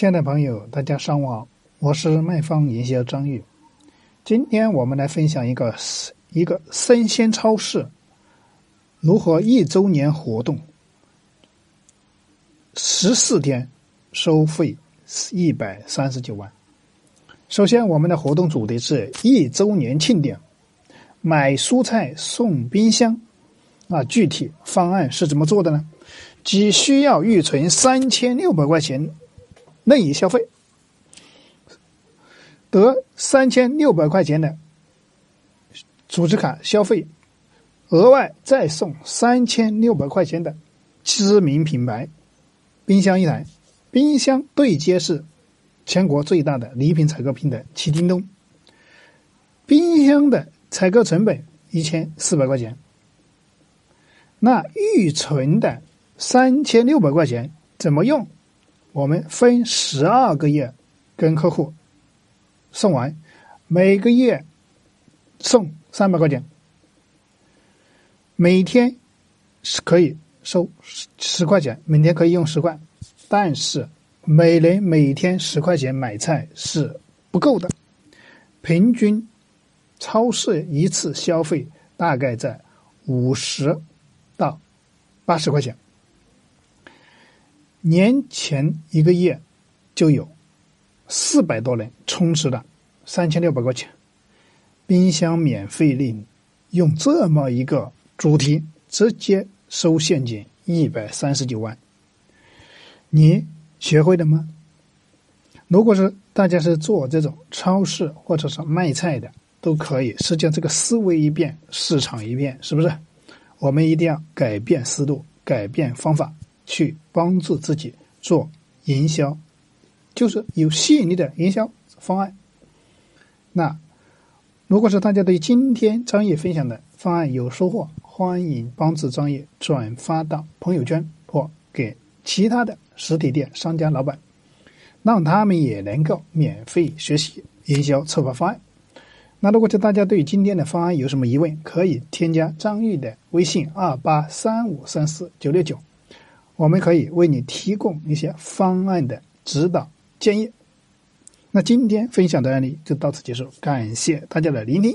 亲爱的朋友，大家上午好，我是卖方营销张玉。今天我们来分享一个一个生鲜超市如何一周年活动，十四天收费一百三十九万。首先，我们的活动主题是一周年庆典，买蔬菜送冰箱。啊，具体方案是怎么做的呢？只需要预存三千六百块钱。任意消费，得三千六百块钱的储值卡消费，额外再送三千六百块钱的知名品牌冰箱一台。冰箱对接是全国最大的礼品采购平台启叮咚。冰箱的采购成本一千四百块钱，那预存的三千六百块钱怎么用？我们分十二个月跟客户送完，每个月送三百块钱，每天是可以收十块钱，每天可以用十块，但是每人每天十块钱买菜是不够的，平均超市一次消费大概在五十到八十块钱。年前一个月就有四百多人充值了三千六百块钱，冰箱免费领，用这么一个主题直接收现金一百三十九万，你学会了吗？如果是大家是做这种超市或者是卖菜的，都可以。实际上这个思维一变，市场一变，是不是？我们一定要改变思路，改变方法。去帮助自己做营销，就是有吸引力的营销方案。那如果是大家对今天张毅分享的方案有收获，欢迎帮助张毅转发到朋友圈或给其他的实体店商家老板，让他们也能够免费学习营销策划方案。那如果是大家对今天的方案有什么疑问，可以添加张玉的微信二八三五三四九六九。我们可以为你提供一些方案的指导建议。那今天分享的案例就到此结束，感谢大家的聆听。